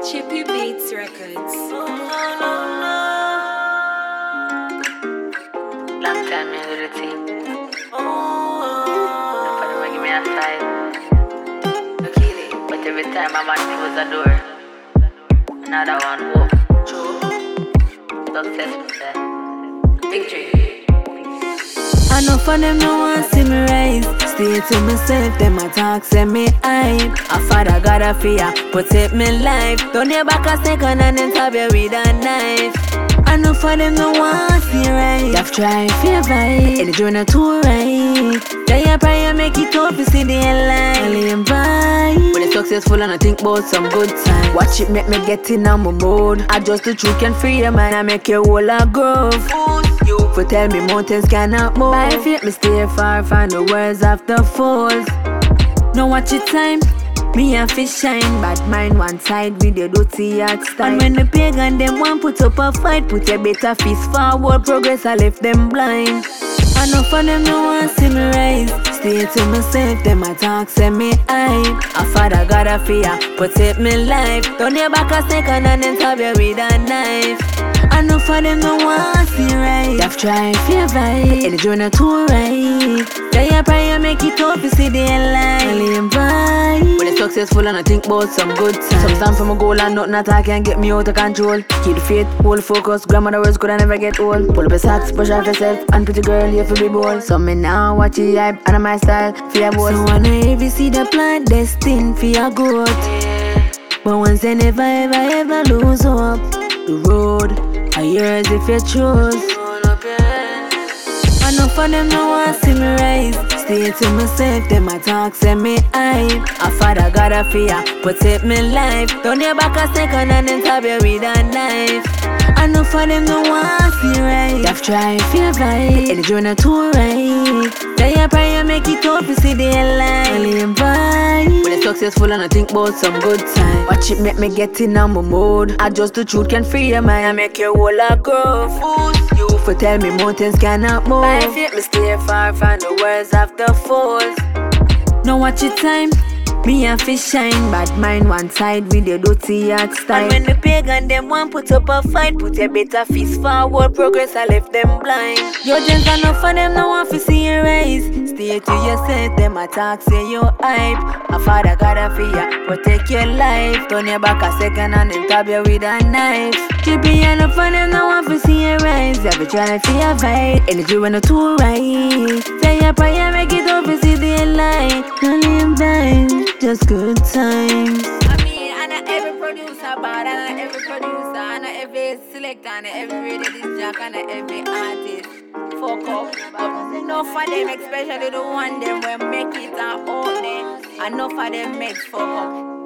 Chippybeatz Recordz. Long time me do the thing. Nobody wanna give me a side. But every time a man close a door, another one open. Success, me say. Victory. I know for them no one see me rise. Stay to myself, them attack send me hype. A father got a fear, protect me life. Don't you back a second and then stab you with a knife. I know for them no one see right. They've tried fear fight, and the journey too right. They a prayer make it tough to see the line. Alien vibe. When it's successful and I think about some good time. Watch it make me get in on my mood. I just the truth can free your mind. I make your whole a. You for tell me mountains cannot move. By faith, me stay far from the words of the fools. No watch it time. Me a fish shine, bad mind one side with the dirty art style. And when the pagan them want put up a fight, put a better fist forward, progress I left them blind. I know for them no one see me rise. Stay to myself, them attack send me hype. A father got a fear, protect me life. Turn your back a second and then stab you with a knife. I know for them no one see right. They've tried fear fight, and the journey too right. They a prayer make it tough to see the line. Alien vibe. When it's successful and I think about some good times. Some stand for my goal and nothing at all can get me out of control. Keep the faith, hold focus. Grandmother words could I never get old. Pull up a socks, brush off yourself, and pretty girl you fi be bold. So me now watch it hype and my style fear bold. So when I ever see the plan destined for your growth. But once they never ever ever lose hope. The road are yours if you choose. I know for them no one see me rise. Stay to myself, them attack send me hype. A father got a fear, protect me life. Turn your back a second and then stab you with a knife. I know for them no one see right. They've tried fear fight, and the journey too right. They a prayer make it tough to see the line. Alien vibe. When it's successful and I think about some good time. Watch it make me get in on my mood. I just the truth can free your mind. I make your whole a grow. Fools, you for tell me mountains cannot move. By faith, me stay far from the words of the fools. No watch it time. Me and fish shine, bad mind one side with the dirty art style. And when the pagan them want put up a fight, put a better fist forward, progress I left them blind. Your gens enough for them, no one fi see you rise. Stay to yourself, them attack say you hype. A father got a fear, protect your life. Turn your back a second and then stab you with a knife. Keep it enough for them, no one fi see you rise. Be trying for your fight, energy when the two right. Say your prayer, make it up, see the light. In blind, just good times. I mean, I know every producer bad, I know every producer, I know every selector, I know every radio jock, I know every artist. Fuck up, but enough of them, especially the one them will make it and own it. Enough of them makes fuck up.